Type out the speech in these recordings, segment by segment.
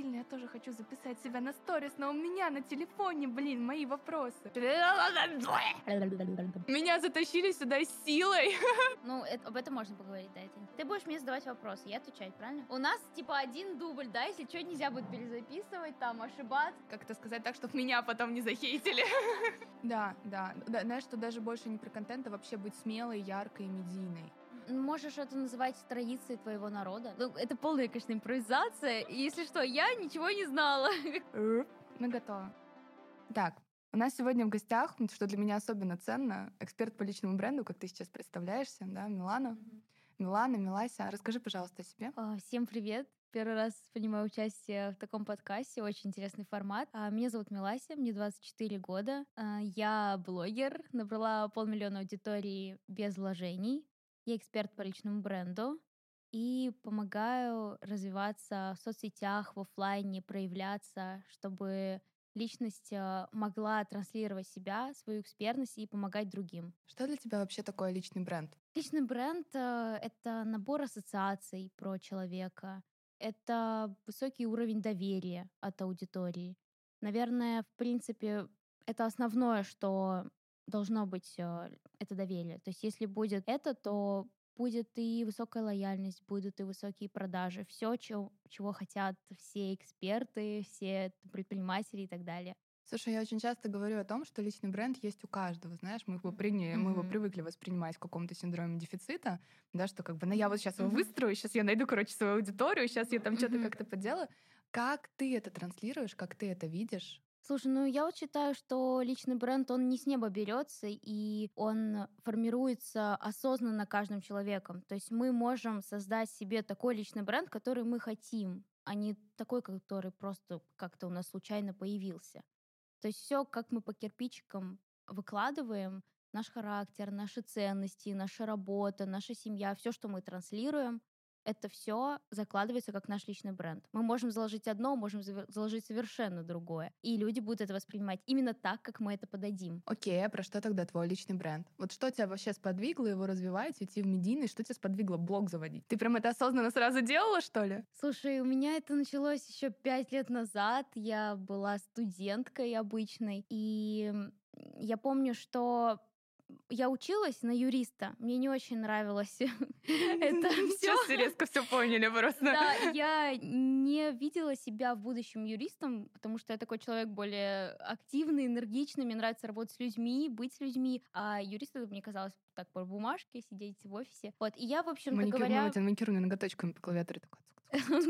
сильно, я тоже хочу записать себя на сторис, но у меня на телефоне, блин, мои вопросы. Меня затащили сюда силой. Ну, это, об этом можно поговорить, да, это. Ты будешь мне задавать вопросы, я отвечать, правильно? У нас, типа, один дубль, да, если что, нельзя будет перезаписывать, там, ошибаться. Как это сказать так, чтобы меня потом не захейтили? Да, да. да. Знаешь, что даже больше не про контент, а вообще быть смелой, яркой и медийной. Можешь это называть традицией твоего народа. Ну, это полная, конечно, импровизация. И если что, я ничего не знала. Мы готовы. Так, у нас сегодня в гостях, что для меня особенно ценно, эксперт по личному бренду, как ты сейчас представляешься, да, Милана. Mm-hmm. Милана, Милася, расскажи, пожалуйста, о себе. А, всем привет. Первый раз принимаю участие в таком подкасте, очень интересный формат. А, меня зовут Милася, мне 24 года. А, я блогер, набрала полмиллиона аудитории без вложений. Я эксперт по личному бренду и помогаю развиваться в соцсетях, в офлайне, проявляться, чтобы личность э, могла транслировать себя, свою экспертность и помогать другим. Что для тебя вообще такое личный бренд? Личный бренд э, — это набор ассоциаций про человека, это высокий уровень доверия от аудитории. Наверное, в принципе, это основное, что должно быть э, это доверие. То есть если будет это, то будет и высокая лояльность, будут и высокие продажи. Все, чего, чего хотят все эксперты, все предприниматели и так далее. Слушай, я очень часто говорю о том, что личный бренд есть у каждого, знаешь, мы его, приняли, mm-hmm. мы его привыкли воспринимать в каком-то синдроме дефицита, да, что как бы, ну я вот сейчас его выстрою, сейчас я найду, короче, свою аудиторию, сейчас я там mm-hmm. что-то как-то поделаю. Как ты это транслируешь, как ты это видишь? Слушай, ну я вот считаю, что личный бренд, он не с неба берется, и он формируется осознанно каждым человеком. То есть мы можем создать себе такой личный бренд, который мы хотим, а не такой, который просто как-то у нас случайно появился. То есть все, как мы по кирпичикам выкладываем, наш характер, наши ценности, наша работа, наша семья, все, что мы транслируем, это все закладывается как наш личный бренд. Мы можем заложить одно, можем заложить совершенно другое. И люди будут это воспринимать именно так, как мы это подадим. Окей, а про что тогда твой личный бренд? Вот что тебя вообще сподвигло его развивать, идти в медийный? Что тебя сподвигло блог заводить? Ты прям это осознанно сразу делала, что ли? Слушай, у меня это началось еще пять лет назад. Я была студенткой обычной. И я помню, что я училась на юриста, мне не очень нравилось это все. Сейчас резко все поняли просто. Да, я не видела себя в будущем юристом, потому что я такой человек более активный, энергичный, мне нравится работать с людьми, быть с людьми, а юрист мне казалось так по бумажке, сидеть в офисе. Вот, и я, в общем-то говоря... Маникюр, маникюрными ноготочками по клавиатуре такой.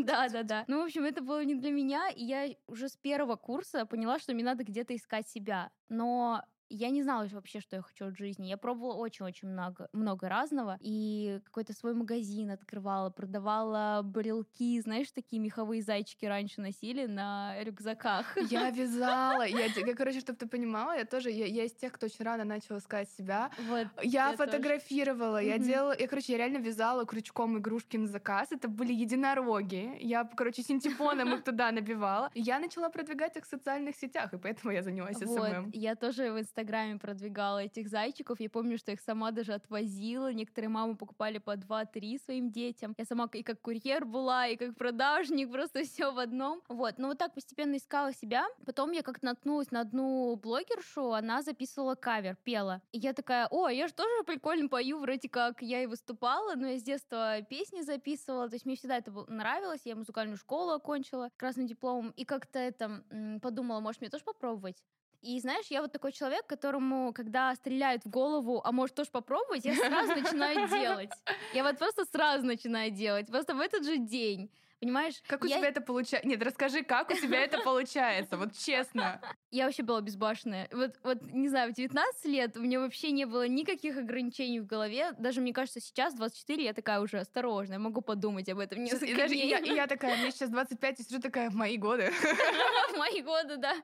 Да, да, да. Ну, в общем, это было не для меня, и я уже с первого курса поняла, что мне надо где-то искать себя. Но я не знала вообще, что я хочу от жизни. Я пробовала очень-очень много, много разного. И какой-то свой магазин открывала, продавала брелки. Знаешь, такие меховые зайчики раньше носили на рюкзаках. Я вязала. Я, я короче, чтобы ты понимала, я тоже, я, я из тех, кто очень рано начала искать себя. Вот, я, я фотографировала, тоже. я делала, я, короче, я реально вязала крючком игрушки на заказ. Это были единороги. Я, короче, синтепоном их туда набивала. Я начала продвигать их в социальных сетях, и поэтому я занялась СММ. Вот, я тоже в Инстаграме Инстаграме продвигала этих зайчиков. Я помню, что их сама даже отвозила. Некоторые мамы покупали по 2-3 своим детям. Я сама и как курьер была, и как продажник, просто все в одном. Вот, но вот так постепенно искала себя. Потом я как-то наткнулась на одну блогершу, она записывала кавер, пела. И я такая, о, я же тоже прикольно пою, вроде как я и выступала, но я с детства песни записывала, то есть мне всегда это нравилось, я музыкальную школу окончила красным дипломом, и как-то это подумала, может, мне тоже попробовать. И знаешь, я вот такой человек, которому, когда стреляют в голову, а может тоже попробовать, я сразу начинаю делать. Я вот просто сразу начинаю делать. Просто в этот же день. Понимаешь? Как у я... тебя это получается? Нет, расскажи, как у тебя это получается, вот честно. Я вообще была безбашенная. Вот, вот, не знаю, в 19 лет у меня вообще не было никаких ограничений в голове. Даже, мне кажется, сейчас, 24, я такая уже осторожная, могу подумать об этом несколько и даже дней. Я, и я такая, мне сейчас 25, и сижу такая, в мои годы. В мои годы, да.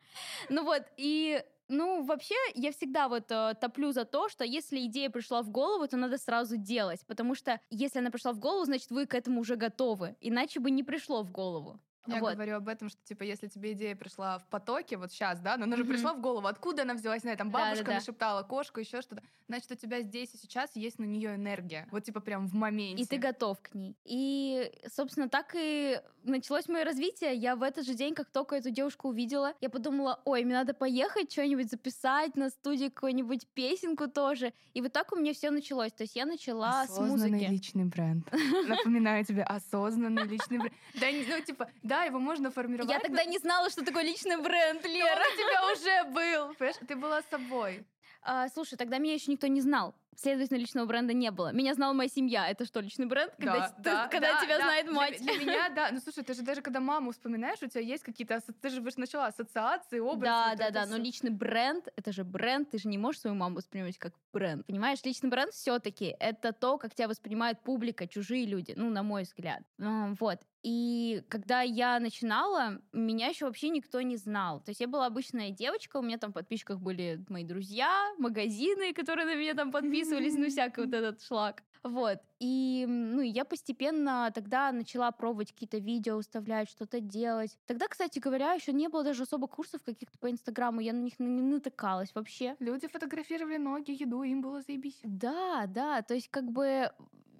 Ну вот, и ну, вообще, я всегда вот э, топлю за то, что если идея пришла в голову, то надо сразу делать, потому что если она пришла в голову, значит, вы к этому уже готовы, иначе бы не пришло в голову. Я вот. говорю об этом, что, типа, если тебе идея пришла в потоке, вот сейчас, да, но она же mm-hmm. пришла в голову, откуда она взялась, на там бабушка да, да, нашептала, кошка, еще что-то, значит, у тебя здесь и сейчас есть на нее энергия, вот, типа, прям в моменте. И ты готов к ней. И, собственно, так и началось мое развитие. Я в этот же день, как только эту девушку увидела, я подумала, ой, мне надо поехать, что-нибудь записать на студии, какую-нибудь песенку тоже. И вот так у меня все началось. То есть я начала с музыки. личный бренд. Напоминаю тебе, осознанный личный бренд. Да, ну, типа, да, его можно формировать. Я тогда не знала, что такое личный бренд, Лера. у тебя уже был. Ты была собой. А, слушай, тогда меня еще никто не знал. Следовательно, личного бренда не было. Меня знала моя семья. Это что, личный бренд? Когда, да, да, когда да, тебя да. знает мать. Для, для меня, да. Ну, слушай, ты же даже когда маму вспоминаешь, у тебя есть какие-то... Ты же начала ассоциации, образы. Да, вот да, да. Все. Но личный бренд, это же бренд. Ты же не можешь свою маму воспринимать как бренд. Понимаешь, личный бренд все таки это то, как тебя воспринимает публика, чужие люди. Ну, на мой взгляд. Вот. И когда я начинала, меня еще вообще никто не знал. То есть я была обычная девочка, у меня там в подписчиках были мои друзья, магазины, которые на меня там подписывались, ну всякий вот этот шлак. Вот. И, ну, я постепенно тогда начала пробовать какие-то видео уставлять, что-то делать. Тогда, кстати говоря, еще не было даже особо курсов каких-то по Инстаграму, я на них не натыкалась вообще. Люди фотографировали ноги, еду, им было заебись. Да, да, то есть как бы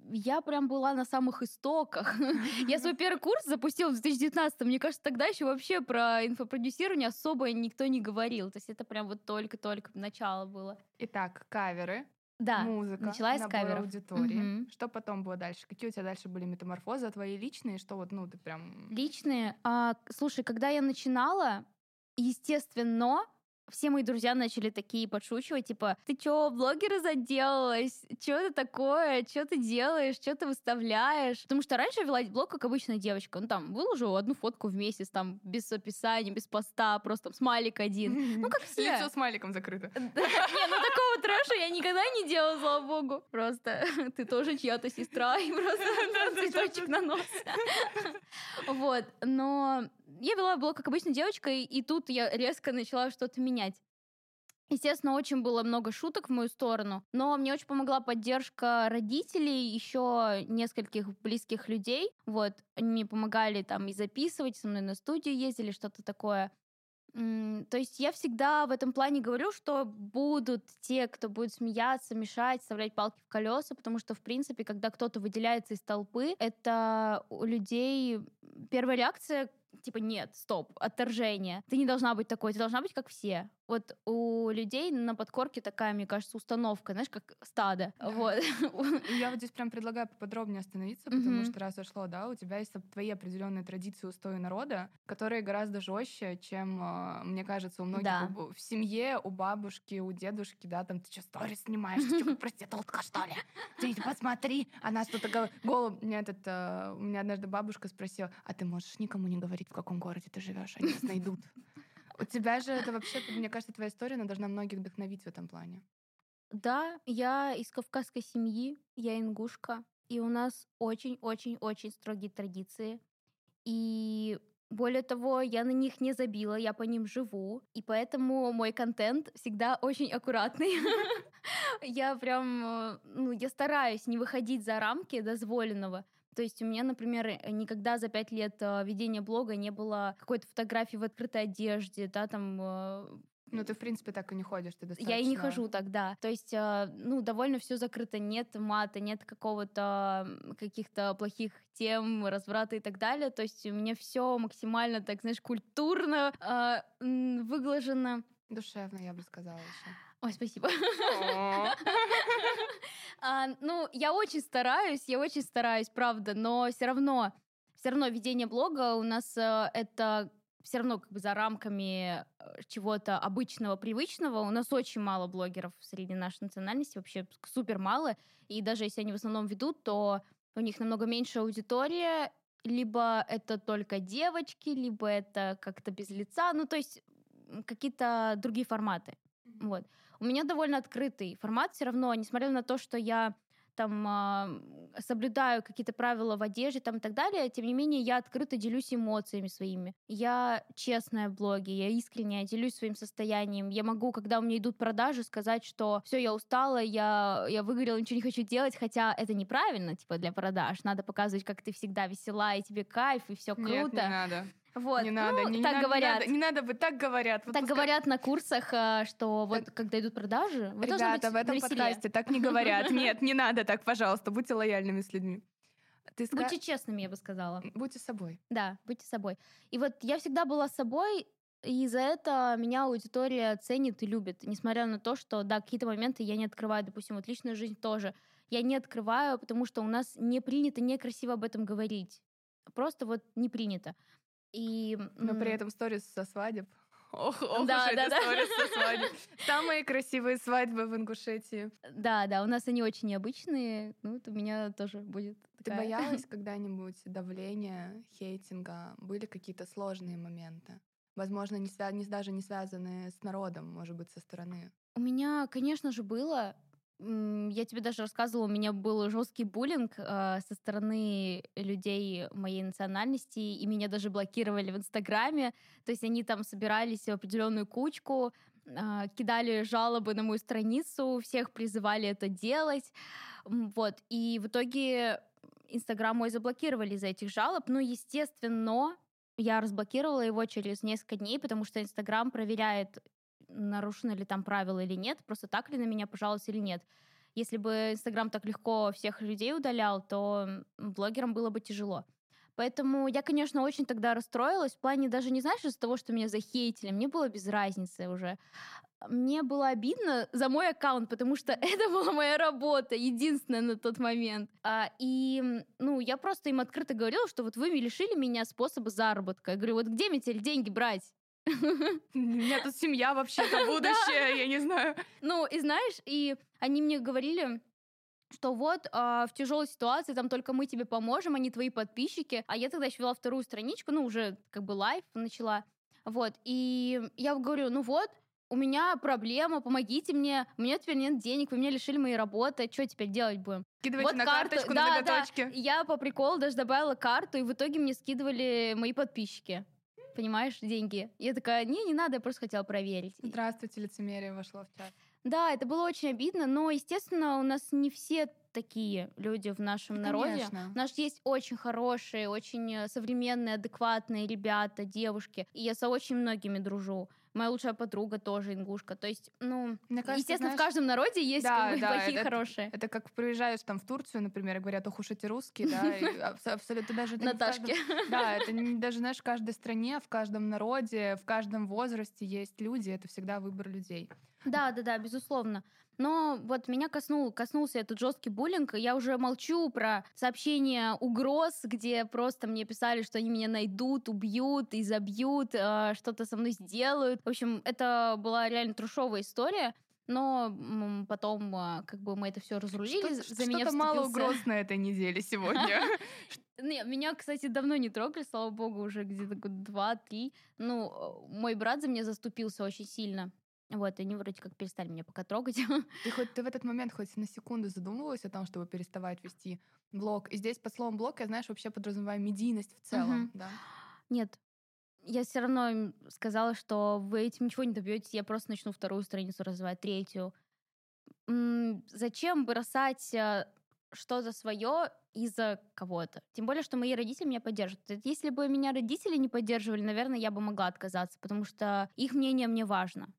я прям была на самых истоках. Я свой первый курс запустила в 2019. Мне кажется, тогда еще вообще про инфопродюсирование особо никто не говорил. То есть это прям вот только-только начало было. Итак, каверы. Да, музыка, началась с каверов. аудитории. Угу. Что потом было дальше? Какие у тебя дальше были метаморфозы твои личные? Что вот, ну, ты прям... Личные? А, слушай, когда я начинала, естественно, все мои друзья начали такие подшучивать, типа, ты чё, блогера заделалась? Чё это такое? Чё ты делаешь? Чё ты выставляешь? Потому что раньше я вела блог, как обычная девочка. Ну, там, выложу одну фотку в месяц, там, без описания, без поста, просто там, смайлик один. Ну, как все. Лицо смайликом закрыто. Не, ну, такого трэша я никогда не делала, слава богу. Просто ты тоже чья-то сестра, и просто цветочек на нос. Вот. Но я вела блог, как обычная девочка, и тут я резко начала что-то менять. Естественно, очень было много шуток в мою сторону, но мне очень помогла поддержка родителей, еще нескольких близких людей. Вот, они мне помогали там и записывать, со мной на студию ездили, что-то такое. То есть я всегда в этом плане говорю, что будут те, кто будет смеяться, мешать, вставлять палки в колеса, потому что, в принципе, когда кто-то выделяется из толпы, это у людей первая реакция типа нет, стоп, отторжение. Ты не должна быть такой, ты должна быть как все. Вот у людей на подкорке такая, мне кажется, установка, знаешь, как стадо. Да. Вот. Я вот здесь прям предлагаю поподробнее остановиться, потому что раз ушло, да, у тебя есть твои определенные традиции, устои народа, которые гораздо жестче, чем, а, мне кажется, у многих да. в семье, у бабушки, у дедушки, да, там ты что, сторис снимаешь, ты что, проститутка, что ли? Ты посмотри, она что-то голову... Мне этот, а, у меня однажды бабушка спросила, а ты можешь никому не говорить, в каком городе ты живешь, они нас найдут. У тебя же это вообще, мне кажется, твоя история, она должна многих вдохновить в этом плане. Да, я из кавказской семьи, я ингушка, и у нас очень-очень-очень строгие традиции. И более того, я на них не забила, я по ним живу, и поэтому мой контент всегда очень аккуратный. Я прям, э, ну, я стараюсь не выходить за рамки дозволенного, то есть у меня, например, э, никогда за пять лет э, ведения блога не было какой-то фотографии в открытой одежде, да, там э, ну, ты, в принципе, так и не ходишь, ты достаточно... Я и не хожу тогда. То есть, ну, довольно все закрыто, нет мата, нет какого-то каких-то плохих тем, разврата и так далее. То есть у меня все максимально, так, знаешь, культурно э, выглажено. Душевно, я бы сказала еще. Ой, спасибо. А, ну, я очень стараюсь, я очень стараюсь, правда, но все равно, все равно ведение блога у нас э, это все равно как бы за рамками э, чего-то обычного, привычного. У нас очень мало блогеров среди нашей национальности, вообще супер мало. И даже если они в основном ведут, то у них намного меньше аудитория, либо это только девочки, либо это как-то без лица, ну то есть какие-то другие форматы. Вот. У меня довольно открытый формат все равно, несмотря на то, что я там э, соблюдаю какие-то правила в одежде там и так далее, тем не менее я открыто делюсь эмоциями своими. Я честная в блоге, я искренне делюсь своим состоянием. Я могу, когда у меня идут продажи, сказать, что все, я устала, я, я выгорела, ничего не хочу делать, хотя это неправильно, типа, для продаж. Надо показывать, как ты всегда весела, и тебе кайф, и все круто. Нет, не надо. Вот. Не надо, ну, не, так не говорят. Надо, не надо быть, так говорят. Вот так пускай... говорят на курсах, э, что вот так... когда идут продажи, вы Ребята, быть в этом веселее. подкасте так не говорят. Нет, не надо так, пожалуйста, будьте лояльными с людьми. Ты ска... Будьте честными, я бы сказала. Будьте собой. Да, будьте собой. И вот я всегда была собой, и за это меня аудитория ценит и любит, несмотря на то, что, да, какие-то моменты я не открываю, допустим, вот личную жизнь тоже. Я не открываю, потому что у нас не принято некрасиво об этом говорить. Просто вот не принято. И, Но при этом сторис со свадеб. Ох, ох да, уж да, да. сторис со свадеб. Самые красивые свадьбы в Ингушетии. Да, да, у нас они очень необычные. Ну, вот у меня тоже будет Ты боялась когда-нибудь давления, хейтинга? Были какие-то сложные моменты? Возможно, не свя... не, даже не связанные с народом, может быть, со стороны. У меня, конечно же, было. Я тебе даже рассказывала, у меня был жесткий буллинг э, со стороны людей моей национальности, и меня даже блокировали в Инстаграме. То есть они там собирались в определенную кучку, э, кидали жалобы на мою страницу, всех призывали это делать. Вот. И в итоге Инстаграм мой заблокировали из-за этих жалоб. Ну, естественно, я разблокировала его через несколько дней, потому что Инстаграм проверяет нарушены ли там правила или нет, просто так ли на меня пожаловались или нет. Если бы Инстаграм так легко всех людей удалял, то блогерам было бы тяжело. Поэтому я, конечно, очень тогда расстроилась. В плане даже не знаешь из-за того, что меня захейтили, мне было без разницы уже. Мне было обидно за мой аккаунт, потому что это была моя работа, единственная на тот момент. А, и, ну, я просто им открыто говорила, что вот вы лишили меня способа заработка. Я говорю, вот где мне теперь деньги брать? У меня тут семья вообще-то, будущее, я не знаю. Ну, и знаешь, и они мне говорили, что вот а, в тяжелой ситуации там только мы тебе поможем, не твои подписчики. А я тогда еще вела вторую страничку, ну, уже как бы life начала. Вот, и я говорю, ну вот, у меня проблема, помогите мне, у меня теперь нет денег, вы меня лишили моей работы, что теперь делать будем? Скидывайте вот на карту, карточку, да, на ноготочки. Да. Я по приколу даже добавила карту, и в итоге мне скидывали мои подписчики понимаешь, деньги. Я такая, не, не надо, я просто хотела проверить. Здравствуйте, лицемерие вошло в чат. Да, это было очень обидно, но, естественно, у нас не все такие люди в нашем Конечно. народе. У нас есть очень хорошие, очень э, современные, адекватные ребята, девушки. И я со очень многими дружу. Моя лучшая подруга тоже ингушка. То есть, ну, Мне кажется, естественно, знаешь, в каждом народе есть да, как бы, да, плохие, это, хорошие. Это, это как приезжаешь там в Турцию, например, и говорят, ох уж эти русские, да, абсолютно даже... Наташки. Да, это даже, знаешь, в каждой стране, в каждом народе, в каждом возрасте есть люди, это всегда выбор людей. Да, да, да, безусловно. Но вот меня коснул, коснулся этот жесткий буллинг. Я уже молчу про сообщения угроз, где просто мне писали, что они меня найдут, убьют, изобьют, э, что-то со мной сделают. В общем, это была реально трушовая история. Но потом а, как бы мы это все разрулили. Что, За меня что-то мало угроз на этой неделе сегодня. Меня, кстати, давно не трогали, слава богу, уже где-то два-три. Ну, мой брат за меня заступился очень сильно. Вот, и они вроде как перестали меня пока трогать. Ты хоть ты в этот момент хоть на секунду задумывалась о том, чтобы переставать вести блог? И здесь под словом блог я, знаешь, вообще подразумеваю медийность в целом, угу. да? Нет, я все равно сказала, что вы этим ничего не добьетесь, я просто начну вторую страницу развивать, третью. Зачем бросать э, что-то свое из-за кого-то. Тем более, что мои родители меня поддерживают. Если бы меня родители не поддерживали, наверное, я бы могла отказаться, потому что их мнение мне важно.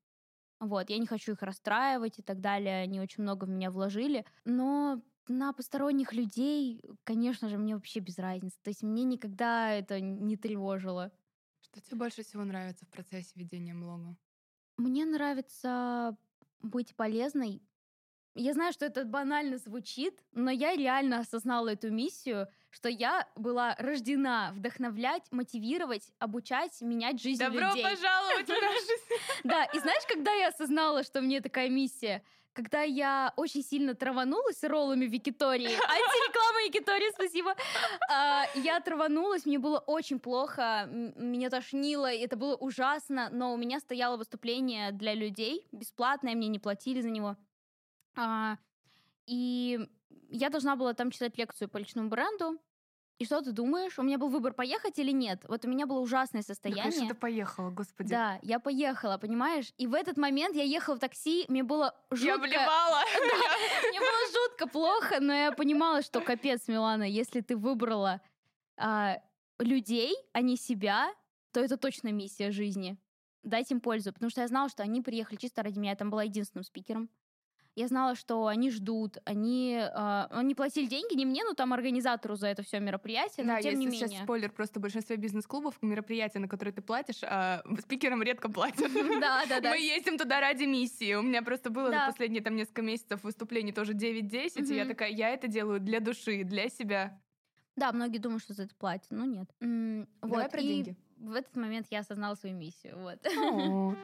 Вот, я не хочу их расстраивать и так далее. Они очень много в меня вложили. Но на посторонних людей, конечно же, мне вообще без разницы. То есть мне никогда это не тревожило. Что тебе больше всего нравится в процессе ведения блога? Мне нравится быть полезной. Я знаю, что это банально звучит, но я реально осознала эту миссию, что я была рождена вдохновлять, мотивировать, обучать, менять жизнь Добро людей. Добро пожаловать в нашу жизнь! Да, и знаешь, когда я осознала, что мне такая миссия? Когда я очень сильно траванулась роллами в Викитории. Антиреклама Викитории, спасибо. А, я траванулась, мне было очень плохо, меня тошнило, это было ужасно, но у меня стояло выступление для людей, бесплатное, мне не платили за него. А, и я должна была там читать лекцию по личному бренду, и что ты думаешь? У меня был выбор, поехать или нет. Вот у меня было ужасное состояние. Да, конечно, ты поехала, господи. Да, я поехала, понимаешь? И в этот момент я ехала в такси, мне было жутко... Я вливала. Мне было жутко плохо, но я понимала, что капец, Милана, если ты выбрала а, людей, а не себя, то это точно миссия жизни. Дать им пользу, потому что я знала, что они приехали чисто ради меня. Я там была единственным спикером. Я знала, что они ждут, они, э, они платили деньги не мне, но там организатору за это все мероприятие, но да, тем не менее. сейчас спойлер, просто большинство бизнес-клубов мероприятия, на которые ты платишь, э, спикерам редко платят. Да, да, да. Мы ездим туда ради миссии. У меня просто было за последние там несколько месяцев выступлений тоже 9-10, и я такая, я это делаю для души, для себя. Да, многие думают, что за это платят, но нет. Давай вот, про деньги. В этот момент я осознала свою миссию. Вот.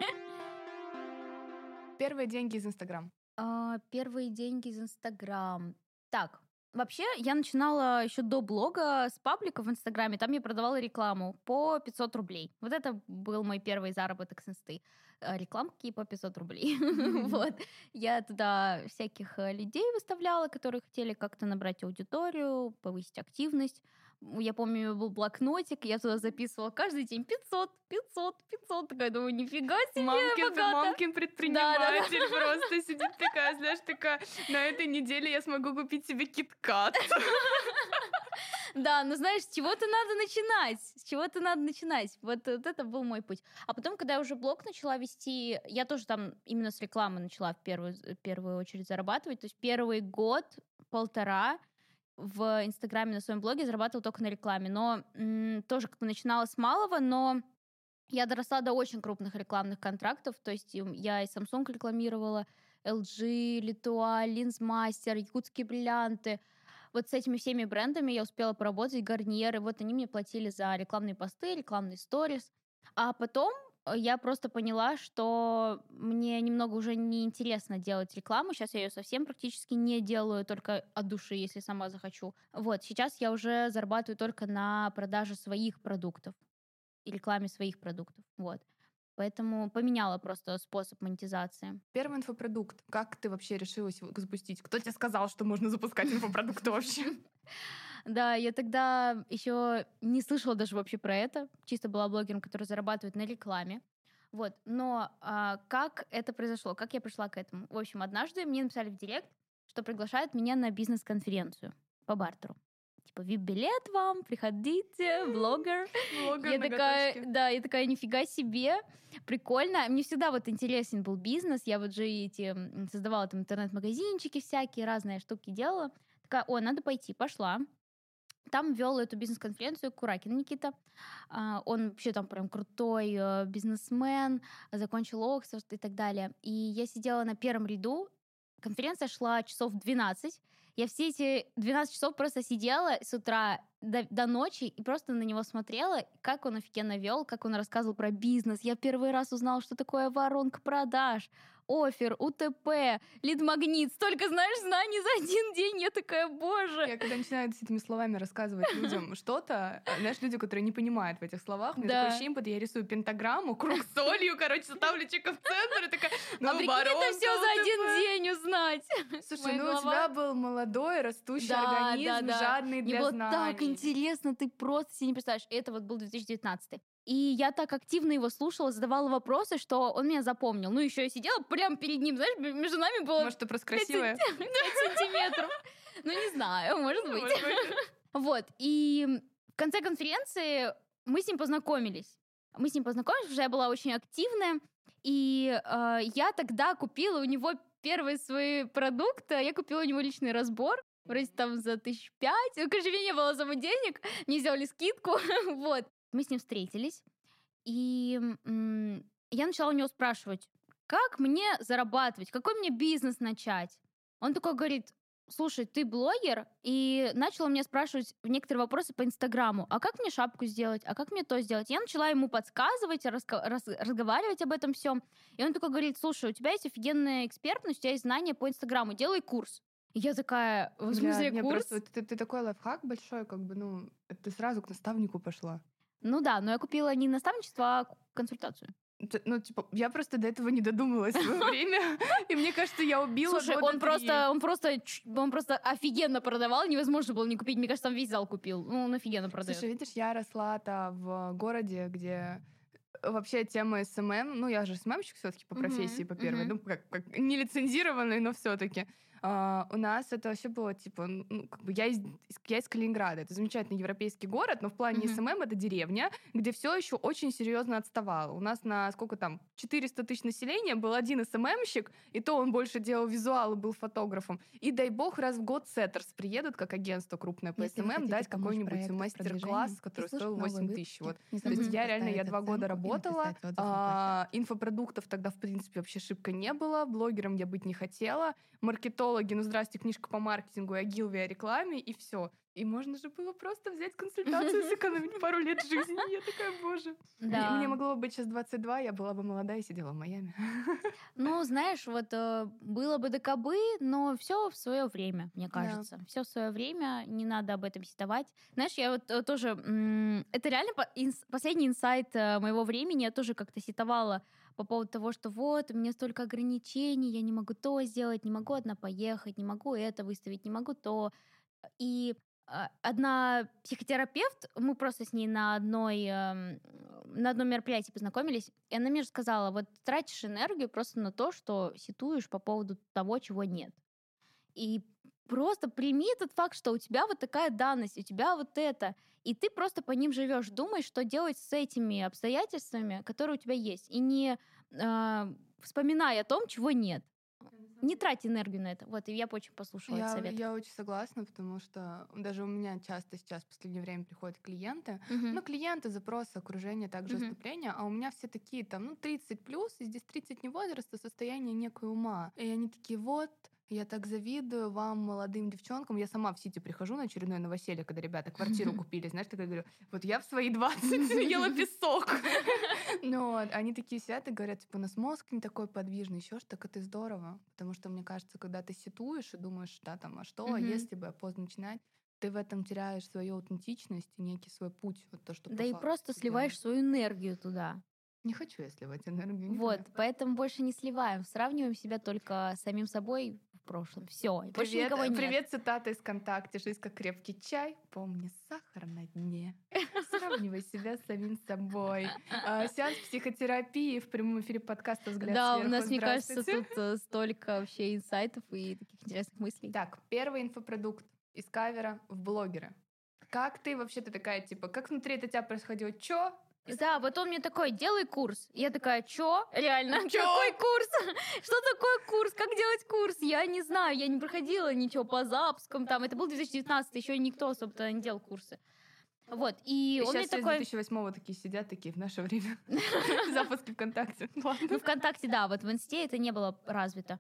Первые деньги из Инстаграм. А, первые деньги из Инстаграм. Так, вообще я начинала еще до блога с паблика в Инстаграме. Там я продавала рекламу по 500 рублей. Вот это был мой первый заработок с Инсты. А, рекламки по 500 рублей. Вот. Я туда всяких э, людей выставляла, которые хотели как-то набрать аудиторию, повысить активность я помню, у меня был блокнотик, я туда записывала каждый день 500, 500, 500. Такая, думаю, нифига себе, мамкин, богато. мамкин предприниматель да, да, да. просто сидит такая, знаешь, такая, на этой неделе я смогу купить себе киткат. Да, но знаешь, с чего-то надо начинать, с чего-то надо начинать. Вот, вот это был мой путь. А потом, когда я уже блог начала вести, я тоже там именно с рекламы начала в первую, в первую очередь зарабатывать. То есть первый год, полтора, в Инстаграме на своем блоге зарабатывала только на рекламе. Но м, тоже как-то начинала с малого, но я доросла до очень крупных рекламных контрактов. То есть я и Samsung рекламировала, LG, Litual, Линзмастер, Якутские бриллианты. Вот с этими всеми брендами я успела поработать, Гарниеры. Вот они мне платили за рекламные посты, рекламные сторис. А потом я просто поняла, что мне немного уже неинтересно делать рекламу. Сейчас я ее совсем практически не делаю, только от души, если сама захочу. Вот, сейчас я уже зарабатываю только на продаже своих продуктов и рекламе своих продуктов. Вот. Поэтому поменяла просто способ монетизации. Первый инфопродукт. Как ты вообще решилась его запустить? Кто тебе сказал, что можно запускать инфопродукты вообще? Да, я тогда еще не слышала даже вообще про это. Чисто была блогером, который зарабатывает на рекламе. Вот, но а, как это произошло, как я пришла к этому? В общем, однажды мне написали в директ, что приглашают меня на бизнес-конференцию по бартеру. Типа, вип-билет вам, приходите, блогер. Блогер я такая, да, я такая, нифига себе, прикольно. Мне всегда вот интересен был бизнес, я вот же эти создавала там интернет-магазинчики всякие, разные штуки делала. Такая, о, надо пойти, пошла. Там вел эту бизнес-конференцию Куракин Никита. А, он вообще там прям крутой э, бизнесмен, закончил Оксфорд и так далее. И я сидела на первом ряду. Конференция шла часов 12. Я все эти 12 часов просто сидела с утра до, до ночи и просто на него смотрела, как он офигенно вел, как он рассказывал про бизнес. Я первый раз узнала, что такое воронка продаж офер, УТП, лид-магнит. Столько, знаешь, знаний за один день. Я такая, боже. Я когда начинаю с этими словами рассказывать людям что-то, а, знаешь, люди, которые не понимают в этих словах, мне да. такое ощущение, будто я рисую пентаграмму, круг солью, короче, ставлю чека в центр и такая, ну, а прикинь, это все за один день узнать. Слушай, ну у тебя был молодой, растущий организм, жадный для знаний. было так интересно, ты просто себе не представляешь. Это вот был 2019. И я так активно его слушала, задавала вопросы, что он меня запомнил. Ну, еще я сидела прямо перед ним, знаешь, между нами было... Может, ты просто красивая? 5 сантиметров. Ну, не знаю, может быть. Вот, и в конце конференции мы с ним познакомились. Мы с ним познакомились, что я была очень активная, и э, я тогда купила у него первый свой продукт, я купила у него личный разбор, вроде там за тысяч пять. Ну, короче, мне не было самого денег, мне сделали скидку, вот. Мы с ним встретились, и я начала у него спрашивать, как мне зарабатывать, какой мне бизнес начать. Он такой говорит, слушай, ты блогер, и начал меня спрашивать некоторые вопросы по Инстаграму. А как мне шапку сделать? А как мне то сделать? Я начала ему подсказывать, раска- раз- разговаривать об этом всем. И он такой говорит, слушай, у тебя есть офигенная экспертность, у тебя есть знания по Инстаграму, делай курс. И я такая, в смысле, Бля, курс? Просто, ты, ты такой лайфхак большой, как бы, ну, ты сразу к наставнику пошла. Ну да, но я купила не наставничество, а консультацию. Ну, типа, я просто до этого не додумалась в свое время. И мне кажется, я убила Слушай, он просто, он просто, он просто офигенно продавал, невозможно было не купить. Мне кажется, там весь зал купил. Ну, он офигенно продает. Слушай, видишь, я росла-то в городе, где вообще тема СММ, ну я же СММщик все-таки по профессии, по первой, ну как, как не лицензированный, но все-таки. Uh, у нас это вообще было типа, ну, как бы я из, я из Калининграда, это замечательный европейский город, но в плане mm-hmm. СММ это деревня, где все еще очень серьезно отставало. У нас на сколько там 400 тысяч населения был один СММщик, и то он больше делал визуалы, был фотографом. И дай бог раз в год Setters приедут как агентство крупное по Если СММ дать какой-нибудь мастер-класс, который стоил 8 тысяч. Вот. То есть я реально я два года работала, а, инфопродуктов тогда в принципе вообще шибко не было, блогером я быть не хотела, маркетолог маркетологи, ну здрасте, книжка по маркетингу и агилве о рекламе, и все. И можно же было просто взять консультацию, сэкономить пару лет жизни. Я такая, боже. Да. Мне могло бы быть сейчас 22, я была бы молодая и сидела в Майами. Ну, знаешь, вот э, было бы докобы, но все в свое время, мне кажется. Да. Все в свое время, не надо об этом сетовать. Знаешь, я вот э, тоже... Это реально последний инсайт э, моего времени. Я тоже как-то сетовала по поводу того, что вот, у меня столько ограничений, я не могу то сделать, не могу одна поехать, не могу это выставить, не могу то. И а, одна психотерапевт, мы просто с ней на одной эм, на одном мероприятии познакомились, и она мне сказала, вот тратишь энергию просто на то, что ситуешь по поводу того, чего нет. И просто прими этот факт, что у тебя вот такая данность, у тебя вот это, и ты просто по ним живешь, думаешь, что делать с этими обстоятельствами, которые у тебя есть, и не э, вспоминая о том, чего нет. Не трать энергию на это. Вот, и я очень послушала я, этот совет. Я очень согласна, потому что даже у меня часто сейчас в последнее время приходят клиенты. Uh-huh. Ну, клиенты, запросы, окружение, также выступления, а у меня все такие там, ну, 30 плюс, и здесь 30 не возраста, состояние некой ума. И они такие, вот, я так завидую вам, молодым девчонкам. Я сама в Сити прихожу на очередное новоселье, когда ребята квартиру купили. Знаешь, такая говорю, вот я в свои 20 ела песок. Но они такие сидят и говорят, типа, у нас мозг не такой подвижный, еще что так это здорово. Потому что, мне кажется, когда ты ситуешь и думаешь, да, там, а что, а если бы поздно начинать, ты в этом теряешь свою аутентичность и некий свой путь, вот то, что Да и просто сливаешь свою энергию туда. Не хочу я сливать энергию. Вот, поэтому больше не сливаем. Сравниваем себя только с самим собой прошлом. Все, больше привет, никого нет. Привет, цитата из ВКонтакте. Жизнь как крепкий чай, помни сахар на дне. Сравнивай себя с самим собой. А, сеанс психотерапии в прямом эфире подкаста «Взгляд Да, у нас, мне кажется, тут э, столько вообще инсайтов и таких интересных мыслей. Так, первый инфопродукт из кавера в блогеры. Как ты вообще, ты такая, типа, как внутри это тебя происходило? Чё? Да, вот он мне такой, делай курс. Я такая, чё? Реально, чё? какой курс? Что такое курс? Как делать курс? Я не знаю, я не проходила ничего по запускам. Там, это был 2019, еще никто особо не делал курсы. Вот, и, и он мне такой... 2008 такие сидят, такие в наше время. Запуски ВКонтакте. Ну, ВКонтакте, да, вот в Инсте это не было развито.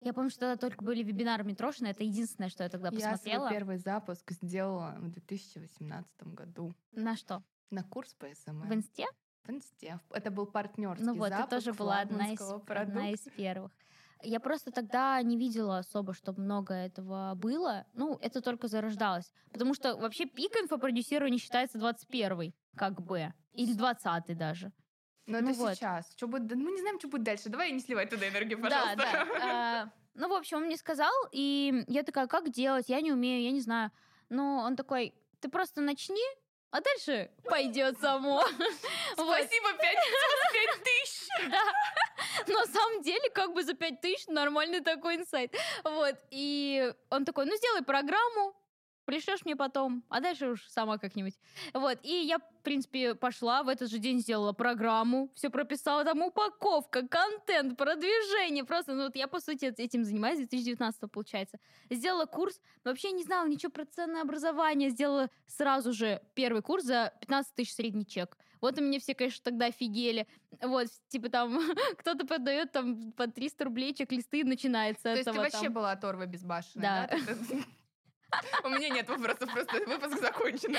Я помню, что тогда только были вебинары Митрошина. Это единственное, что я тогда посмотрела. Я свой первый запуск сделала в 2018 году. На что? На курс по СММ. В Инсте? В Инсте. Это был партнерский Ну вот, запуск это тоже была одна из, одна из первых. Я просто тогда не видела особо, чтобы много этого было. Ну, это только зарождалось. Потому что вообще пик инфопродюсирования считается 21 как бы. Или 20 даже. Но ну это вот. сейчас. Что будет? Мы не знаем, что будет дальше. Давай не сливай туда энергию, пожалуйста. Да, да. Ну, в общем, он мне сказал, и я такая, как делать? Я не умею, я не знаю. Но он такой, ты просто начни, а дальше пойдет само. Спасибо, 5 тысяч. Да. На самом деле, как бы за 5 тысяч нормальный такой инсайт. Вот. И он такой, ну сделай программу, пришлешь мне потом, а дальше уж сама как-нибудь. Вот, и я, в принципе, пошла, в этот же день сделала программу, все прописала, там упаковка, контент, продвижение, просто, ну вот я, по сути, этим занимаюсь, 2019 получается. Сделала курс, вообще не знала ничего про ценное образование, сделала сразу же первый курс за 15 тысяч средний чек. Вот у меня все, конечно, тогда офигели. Вот, типа там, кто-то продает там по 300 рублей чек-листы, начинается То есть ты вообще была оторва безбашенная, да? У меня нет вопросов, просто выпуск закончен.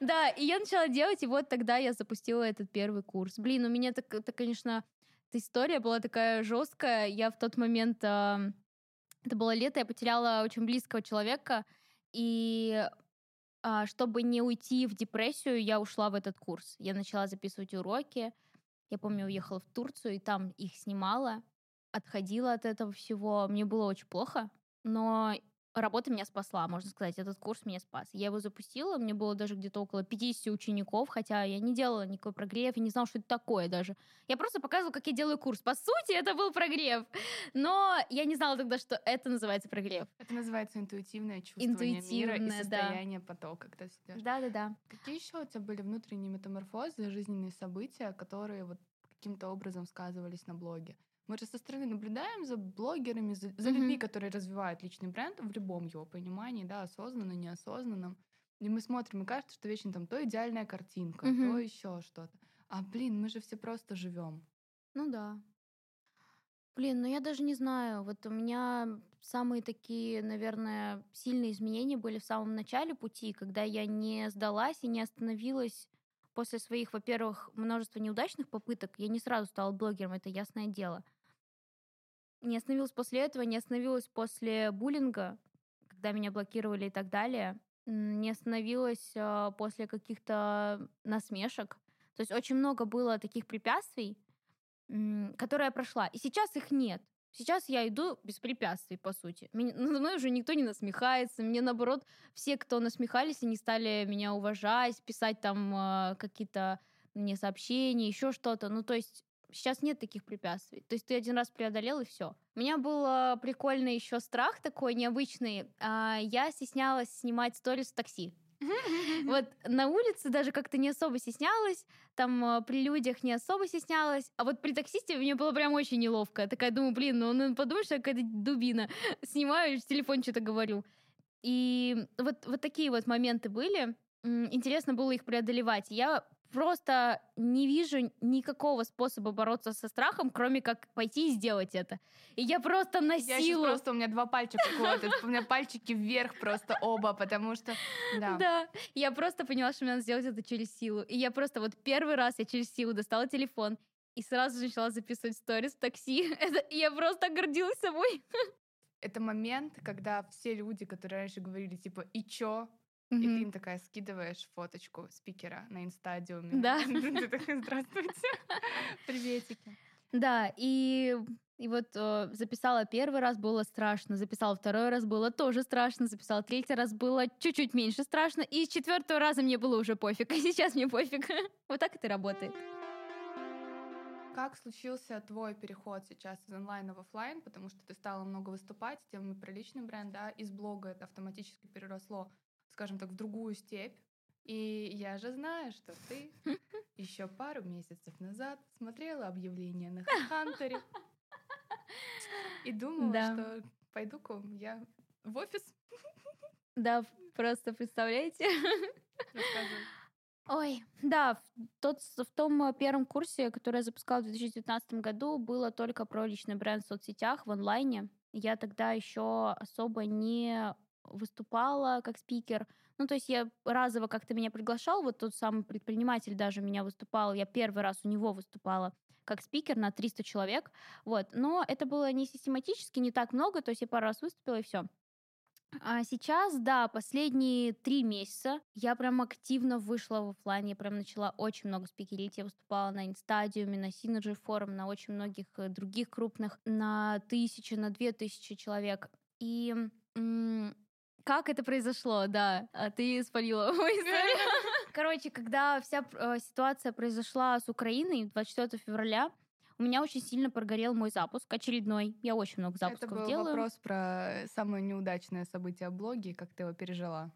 Да, и я начала делать, и вот тогда я запустила этот первый курс. Блин, у меня это, конечно, эта история была такая жесткая. Я в тот момент, это было лето, я потеряла очень близкого человека, и а, чтобы не уйти в депрессию, я ушла в этот курс. Я начала записывать уроки, Я помню, уехала в Турцию, и там их снимала, отходила от этого всего. Мне было очень плохо, но работа меня спасла, можно сказать. Этот курс меня спас. Я его запустила, мне было даже где-то около 50 учеников, хотя я не делала никакой прогрев, и не знала, что это такое даже. Я просто показывала, как я делаю курс. По сути, это был прогрев. Но я не знала тогда, что это называется прогрев. Это называется интуитивное чувствование интуитивное, мира и состояние да. потока, когда ты Да-да-да. Какие еще у тебя были внутренние метаморфозы, жизненные события, которые вот каким-то образом сказывались на блоге? Мы же со стороны наблюдаем за блогерами, за, за mm-hmm. людьми, которые развивают личный бренд в любом его понимании, да, осознанно, неосознанном. И мы смотрим, и кажется, что вечно там то идеальная картинка, mm-hmm. то еще что-то. А блин, мы же все просто живем. Ну да. Блин, ну я даже не знаю. Вот у меня самые такие, наверное, сильные изменения были в самом начале пути, когда я не сдалась и не остановилась после своих, во-первых, множества неудачных попыток. Я не сразу стала блогером, это ясное дело. Не остановилась после этого, не остановилась после буллинга, когда меня блокировали и так далее. Не остановилась э, после каких-то насмешек. То есть очень много было таких препятствий, которые я прошла. И сейчас их нет. Сейчас я иду без препятствий, по сути. Меня, надо мной уже никто не насмехается. Мне, наоборот, все, кто насмехались, они стали меня уважать, писать там э, какие-то мне сообщения, еще что-то. Ну, то есть Сейчас нет таких препятствий. То есть ты один раз преодолел и все. У меня был э, прикольный еще страх такой необычный. Э, я стеснялась снимать сторис в такси. Вот на улице даже как-то не особо стеснялась, там э, при людях не особо стеснялась, а вот при таксисте мне было прям очень неловко. Я такая думаю, блин, ну он подумает, что я какая-то дубина. Снимаю, в телефон что-то говорю. И вот, вот такие вот моменты были. Интересно было их преодолевать. Я просто не вижу никакого способа бороться со страхом, кроме как пойти и сделать это. И я просто на я силу... просто у меня два пальчика вот, у меня пальчики вверх просто оба, потому что... Да. да, я просто поняла, что мне надо сделать это через силу. И я просто вот первый раз я через силу достала телефон и сразу же начала записывать сторис в такси. Это, и я просто гордилась собой. Это момент, когда все люди, которые раньше говорили, типа, и чё? Mm-hmm. И ты им такая скидываешь фоточку спикера на инстадиуме. Да. Ты такая, здравствуйте, приветики. Да, и и вот э, записала первый раз, было страшно, записала второй раз, было тоже страшно, записала третий раз, было чуть-чуть меньше страшно, и с четвертого раза мне было уже пофиг, а сейчас мне пофиг. вот так это работает. Как случился твой переход сейчас из онлайна в офлайн, потому что ты стала много выступать, тем про личный бренд, да, из блога это автоматически переросло скажем так, в другую степь. И я же знаю, что ты еще пару месяцев назад смотрела объявление на Хантере и думала, да. что пойду-ка я в офис. Да, просто представляете? Рассказывай. Ой, да, в, тот, в том э, первом курсе, который я запускала в 2019 году, было только про личный бренд в соцсетях, в онлайне. Я тогда еще особо не выступала как спикер. Ну, то есть я разово как-то меня приглашал, вот тот самый предприниматель даже меня выступал, я первый раз у него выступала как спикер на 300 человек, вот. Но это было не систематически, не так много, то есть я пару раз выступила и все. А сейчас, да, последние три месяца я прям активно вышла в офлайн, я прям начала очень много спикерить, я выступала на инстадиуме, на Synergy форум, на очень многих э, других крупных, на тысячи, на две тысячи человек. И как это произошло, да. А ты спалила мою историю. Короче, когда вся э, ситуация произошла с Украиной 24 февраля, у меня очень сильно прогорел мой запуск очередной. Я очень много запусков делаю. Это был вопрос про самое неудачное событие в блоге, как ты его пережила.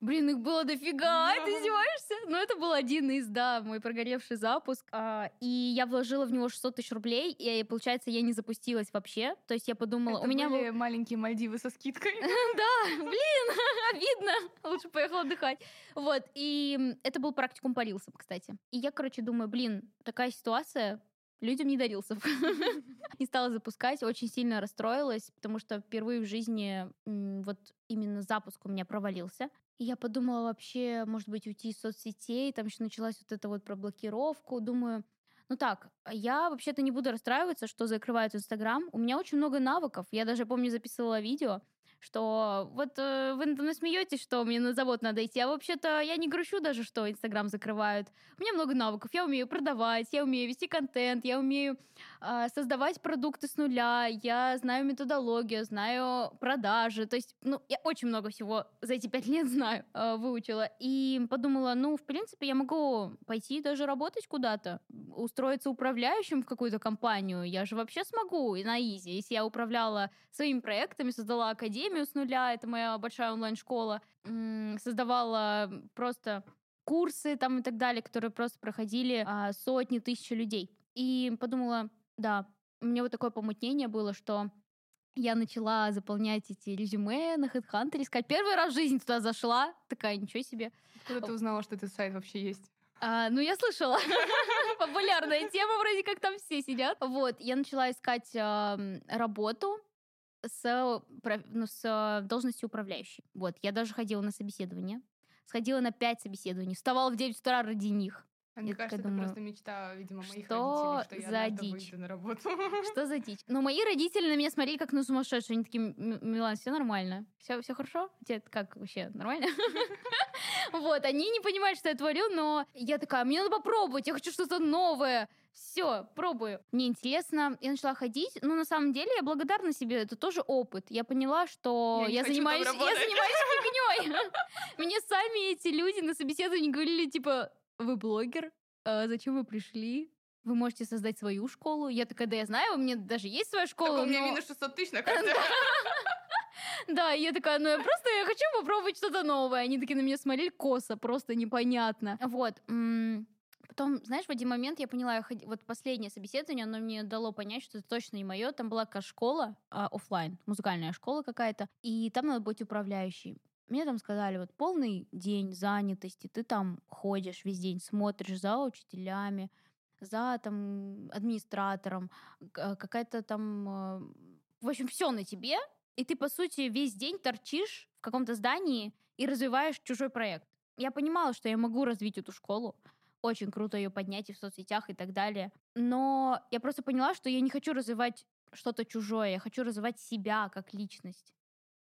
Блин, их было дофига, ты издеваешься? Ну, это был один из, да, мой прогоревший запуск. А, и я вложила в него 600 тысяч рублей, и, получается, я не запустилась вообще. То есть я подумала, это у меня были был... маленькие Мальдивы со скидкой. Да, блин, обидно. Лучше поехала отдыхать. Вот, и это был практикум по рилсам, кстати. И я, короче, думаю, блин, такая ситуация, людям не дарился. не стала запускать, очень сильно расстроилась, потому что впервые в жизни вот именно запуск у меня провалился. Я подумала вообще, может быть, уйти из соцсетей, там еще началась вот эта вот про блокировку. Думаю, ну так, я вообще-то не буду расстраиваться, что закрывают Инстаграм. У меня очень много навыков. Я даже, помню, записывала видео, что вот э, вы надо мной смеетесь, что мне на завод надо идти, а вообще-то я не грущу даже, что Инстаграм закрывают. У меня много навыков, я умею продавать, я умею вести контент, я умею э, создавать продукты с нуля, я знаю методологию, знаю продажи, то есть, ну, я очень много всего за эти пять лет знаю, э, выучила, и подумала, ну, в принципе, я могу пойти даже работать куда-то, устроиться управляющим в какую-то компанию, я же вообще смогу и на изи, если я управляла своими проектами, создала академию с нуля, это моя большая онлайн-школа, создавала просто курсы там и так далее, которые просто проходили а, сотни тысяч людей. И подумала, да, у меня вот такое помутнение было, что я начала заполнять эти резюме на HeadHunter, искать. Первый раз в жизни туда зашла, такая, ничего себе. Откуда ты узнала, что этот сайт вообще есть? А, ну, я слышала. Популярная тема, вроде как там все сидят. Вот, я начала искать э, работу с, ну, с должностью управляющей. Вот, я даже ходила на собеседование. Сходила на пять собеседований. Вставала в 9 утра ради них. А мне кажется, это просто мечта, видимо, моих что родителей, что за я дичь? выйду на работу. Что за дичь? Ну, мои родители на меня смотрели как на сумасшедшую. Они такие, Милан, все нормально? Все, все хорошо? Тебе как вообще, нормально? Вот, они не понимают, что я творю, но я такая, мне надо попробовать, я хочу что-то новое. Все, пробую. Мне интересно. Я начала ходить. Ну, на самом деле, я благодарна себе. Это тоже опыт. Я поняла, что я, я занимаюсь, я занимаюсь фигней. Мне сами эти люди на собеседовании говорили, типа, вы блогер? А зачем вы пришли? Вы можете создать свою школу. Я такая, да я знаю, у меня даже есть своя школа. Так у меня но... минус 600 тысяч на карте. Да, я такая, ну я просто я хочу попробовать что-то новое. Они такие на меня смотрели косо, просто непонятно. Вот. Потом, знаешь, в один момент я поняла, я ход... вот последнее собеседование, оно мне дало понять, что это точно не мое. Там была какая школа, а, офлайн, музыкальная школа какая-то, и там надо быть управляющей. Мне там сказали, вот полный день занятости, ты там ходишь весь день, смотришь за учителями, за там администратором, какая-то там, э, в общем, все на тебе, и ты, по сути, весь день торчишь в каком-то здании и развиваешь чужой проект. Я понимала, что я могу развить эту школу, очень круто ее поднять и в соцсетях и так далее. Но я просто поняла, что я не хочу развивать что-то чужое, я хочу развивать себя как личность.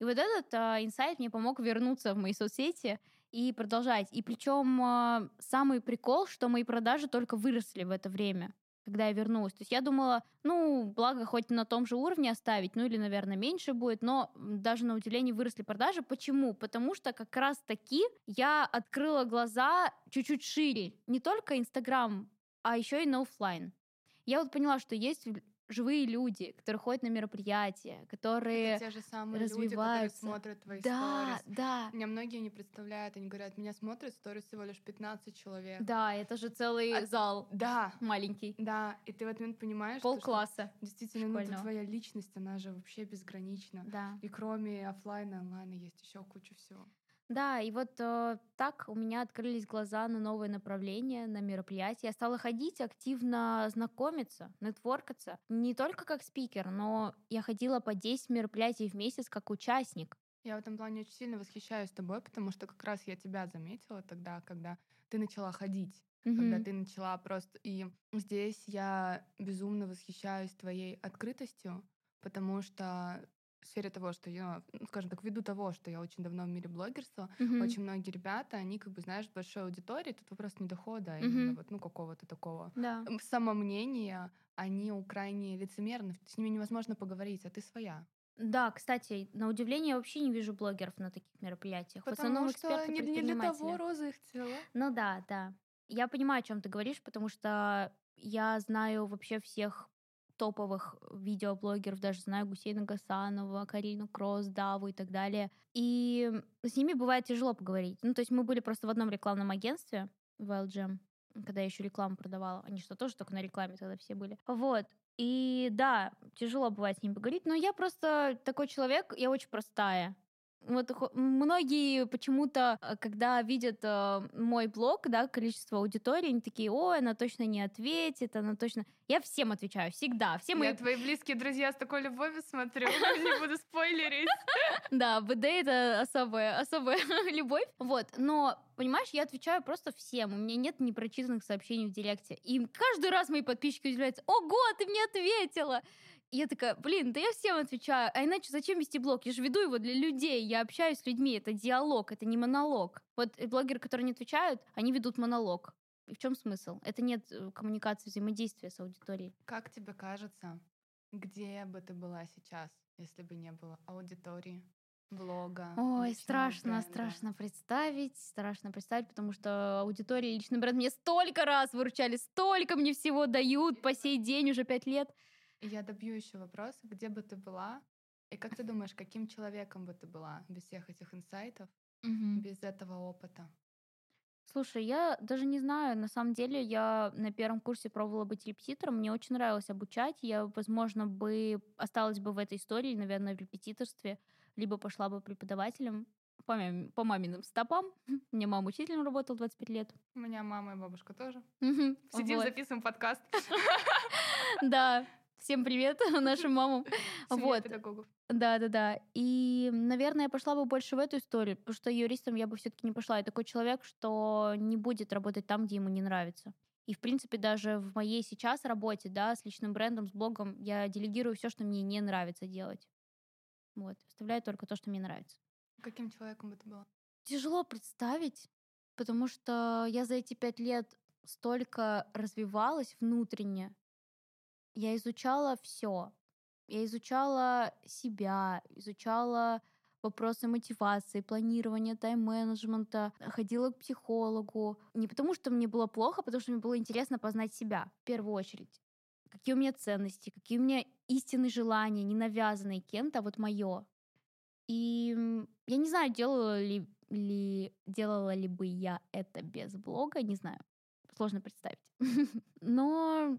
И вот этот а, инсайт мне помог вернуться в мои соцсети и продолжать. И причем а, самый прикол, что мои продажи только выросли в это время когда я вернулась. То есть я думала, ну, благо хоть на том же уровне оставить, ну или, наверное, меньше будет, но даже на удивление выросли продажи. Почему? Потому что как раз-таки я открыла глаза чуть-чуть шире. Не только Инстаграм, а еще и на офлайн. Я вот поняла, что есть живые люди, которые ходят на мероприятия, которые это те же самые развиваются. люди, которые смотрят твои да, сторис. Да, Меня многие не представляют, они говорят, меня смотрят сторис всего лишь 15 человек. Да, это же целый а, зал. Да. Маленький. Да, и ты в этот момент понимаешь, Пол класса. Действительно, ну, твоя личность, она же вообще безгранична. Да. И кроме офлайна, онлайна есть еще куча всего. Да, и вот э, так у меня открылись глаза на новые направления, на мероприятия. Я стала ходить, активно знакомиться, нетворкаться. Не только как спикер, но я ходила по 10 мероприятий в месяц как участник. Я в этом плане очень сильно восхищаюсь тобой, потому что как раз я тебя заметила тогда, когда ты начала ходить. Mm-hmm. Когда ты начала просто... И здесь я безумно восхищаюсь твоей открытостью, потому что в сфере того, что я, ну, скажем так, ввиду того, что я очень давно в мире блогерства, mm-hmm. очень многие ребята, они как бы, знаешь, большой аудитории, тут вопрос не дохода, mm-hmm. именно вот, ну, какого-то такого да. самомнения, они крайне лицемерны, с ними невозможно поговорить, а ты своя. Да, кстати, на удивление я вообще не вижу блогеров на таких мероприятиях. Потому в основном что не, не для того розы их цвела. Ну да, да. Я понимаю, о чем ты говоришь, потому что я знаю вообще всех топовых видеоблогеров, даже знаю Гусейна Гасанова, Карину Кросс, Даву и так далее. И с ними бывает тяжело поговорить. Ну, то есть мы были просто в одном рекламном агентстве в LGM, когда я еще рекламу продавала. Они что, тоже только на рекламе тогда все были. Вот. И да, тяжело бывает с ним поговорить, но я просто такой человек, я очень простая. Вот многие почему-то, э, когда видят э, мой блог, да, количество аудитории, они такие, ой, она точно не ответит, она точно... Я всем отвечаю, всегда. Все мои... Я твои близкие друзья с такой любовью смотрю, не буду спойлерить. Да, БД — это особая, особая любовь. Вот, но, понимаешь, я отвечаю просто всем. У меня нет непрочитанных сообщений в директе. И каждый раз мои подписчики удивляются, ого, ты мне ответила! Я такая, блин, да я всем отвечаю, а иначе зачем вести блог? Я же веду его для людей, я общаюсь с людьми, это диалог, это не монолог. Вот блогеры, которые не отвечают, они ведут монолог. И в чем смысл? Это нет э, коммуникации, взаимодействия с аудиторией. Как тебе кажется, где бы ты была сейчас, если бы не было аудитории? блога. Ой, страшно, бренда. страшно представить, страшно представить, потому что аудитория личный бренд мне столько раз выручали, столько мне всего дают по сей день уже пять лет. Я добью еще вопрос, где бы ты была, и как ты думаешь, каким человеком бы ты была без всех этих инсайтов, угу. без этого опыта? Слушай, я даже не знаю, на самом деле я на первом курсе пробовала быть репетитором, мне очень нравилось обучать, я, возможно, бы осталась бы в этой истории, наверное, в репетиторстве, либо пошла бы преподавателем по, мам, по маминым стопам. У меня мама учителем работала 25 лет. У меня мама и бабушка тоже. Сидим, записываем подкаст. Да, Всем привет нашим мамам. вот. педагогов. Да, да, да. И, наверное, я пошла бы больше в эту историю, потому что юристом я бы все-таки не пошла. Я такой человек, что не будет работать там, где ему не нравится. И, в принципе, даже в моей сейчас работе, да, с личным брендом, с блогом, я делегирую все, что мне не нравится делать. Вот. Оставляю только то, что мне нравится. Каким человеком бы ты была? Тяжело представить, потому что я за эти пять лет столько развивалась внутренне. Я изучала все. Я изучала себя, изучала вопросы мотивации, планирования, тайм-менеджмента, ходила к психологу. Не потому, что мне было плохо, а потому что мне было интересно познать себя в первую очередь какие у меня ценности, какие у меня истинные желания, не навязанные кем-то, а вот мое. И я не знаю, делала ли, ли, делала ли бы я это без блога, не знаю. Сложно представить. Но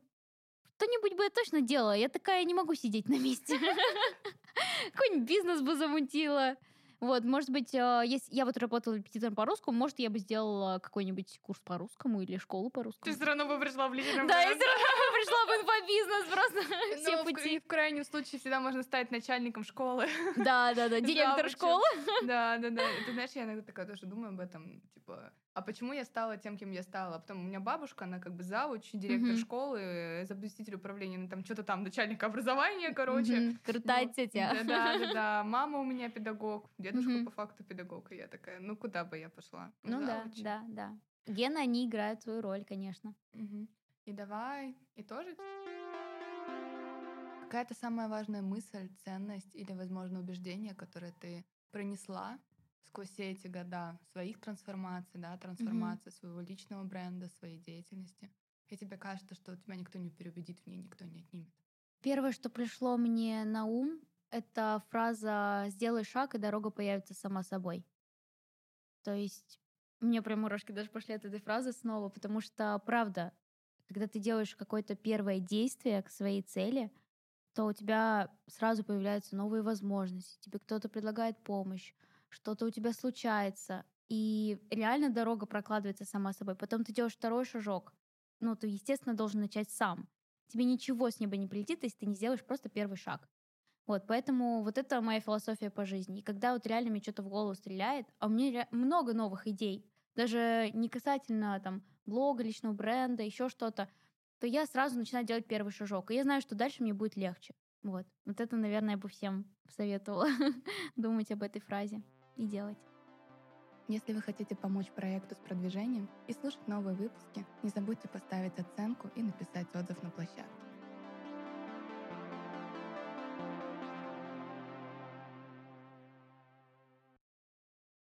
что-нибудь бы я точно делала. Я такая не могу сидеть на месте. Какой-нибудь бизнес бы замутила. Вот, может быть, а, если я вот работала репетитором по русскому, может, я бы сделала какой-нибудь курс по русскому или школу по русскому. Ты все равно бы пришла в лидером. Да, я все равно бы пришла в инфобизнес просто ну, все пути. В крайнем случае всегда можно стать начальником школы. Да, да, да, директор школы. Да, да, да. Ты знаешь, я иногда такая тоже думаю об этом, типа, а почему я стала тем, кем я стала? А потом у меня бабушка, она как бы завуч, директор mm-hmm. школы, заместитель управления, ну там что-то там, начальник образования, короче. Mm-hmm. Крутая ну, тетя. Да, да, да, да. Мама у меня педагог, дедушка mm-hmm. по факту педагог. И я такая, ну куда бы я пошла? Ну завуч. да, да, да. Гены, они играют свою роль, конечно. Mm-hmm. И давай, и тоже какая-то самая важная мысль, ценность или, возможно, убеждение, которое ты пронесла сквозь все эти года своих трансформаций, да, трансформации mm-hmm. своего личного бренда, своей деятельности. И тебе кажется, что тебя никто не переубедит в ней, никто не отнимет. Первое, что пришло мне на ум, это фраза «сделай шаг, и дорога появится сама собой». То есть мне прям мурашки даже пошли от этой фразы снова, потому что, правда, когда ты делаешь какое-то первое действие к своей цели, то у тебя сразу появляются новые возможности, тебе кто-то предлагает помощь, что-то у тебя случается, и реально дорога прокладывается сама собой. Потом ты делаешь второй шажок. Ну, ты, естественно, должен начать сам. Тебе ничего с неба не прилетит, если ты не сделаешь просто первый шаг. Вот, поэтому вот это моя философия по жизни. И когда вот реально мне что-то в голову стреляет, а у меня много новых идей, даже не касательно там блога, личного бренда, еще что-то, то я сразу начинаю делать первый шажок. И я знаю, что дальше мне будет легче. Вот. Вот это, наверное, я бы всем советовала думать об этой фразе и делать. Если вы хотите помочь проекту с продвижением и слушать новые выпуски, не забудьте поставить оценку и написать отзыв на площадке.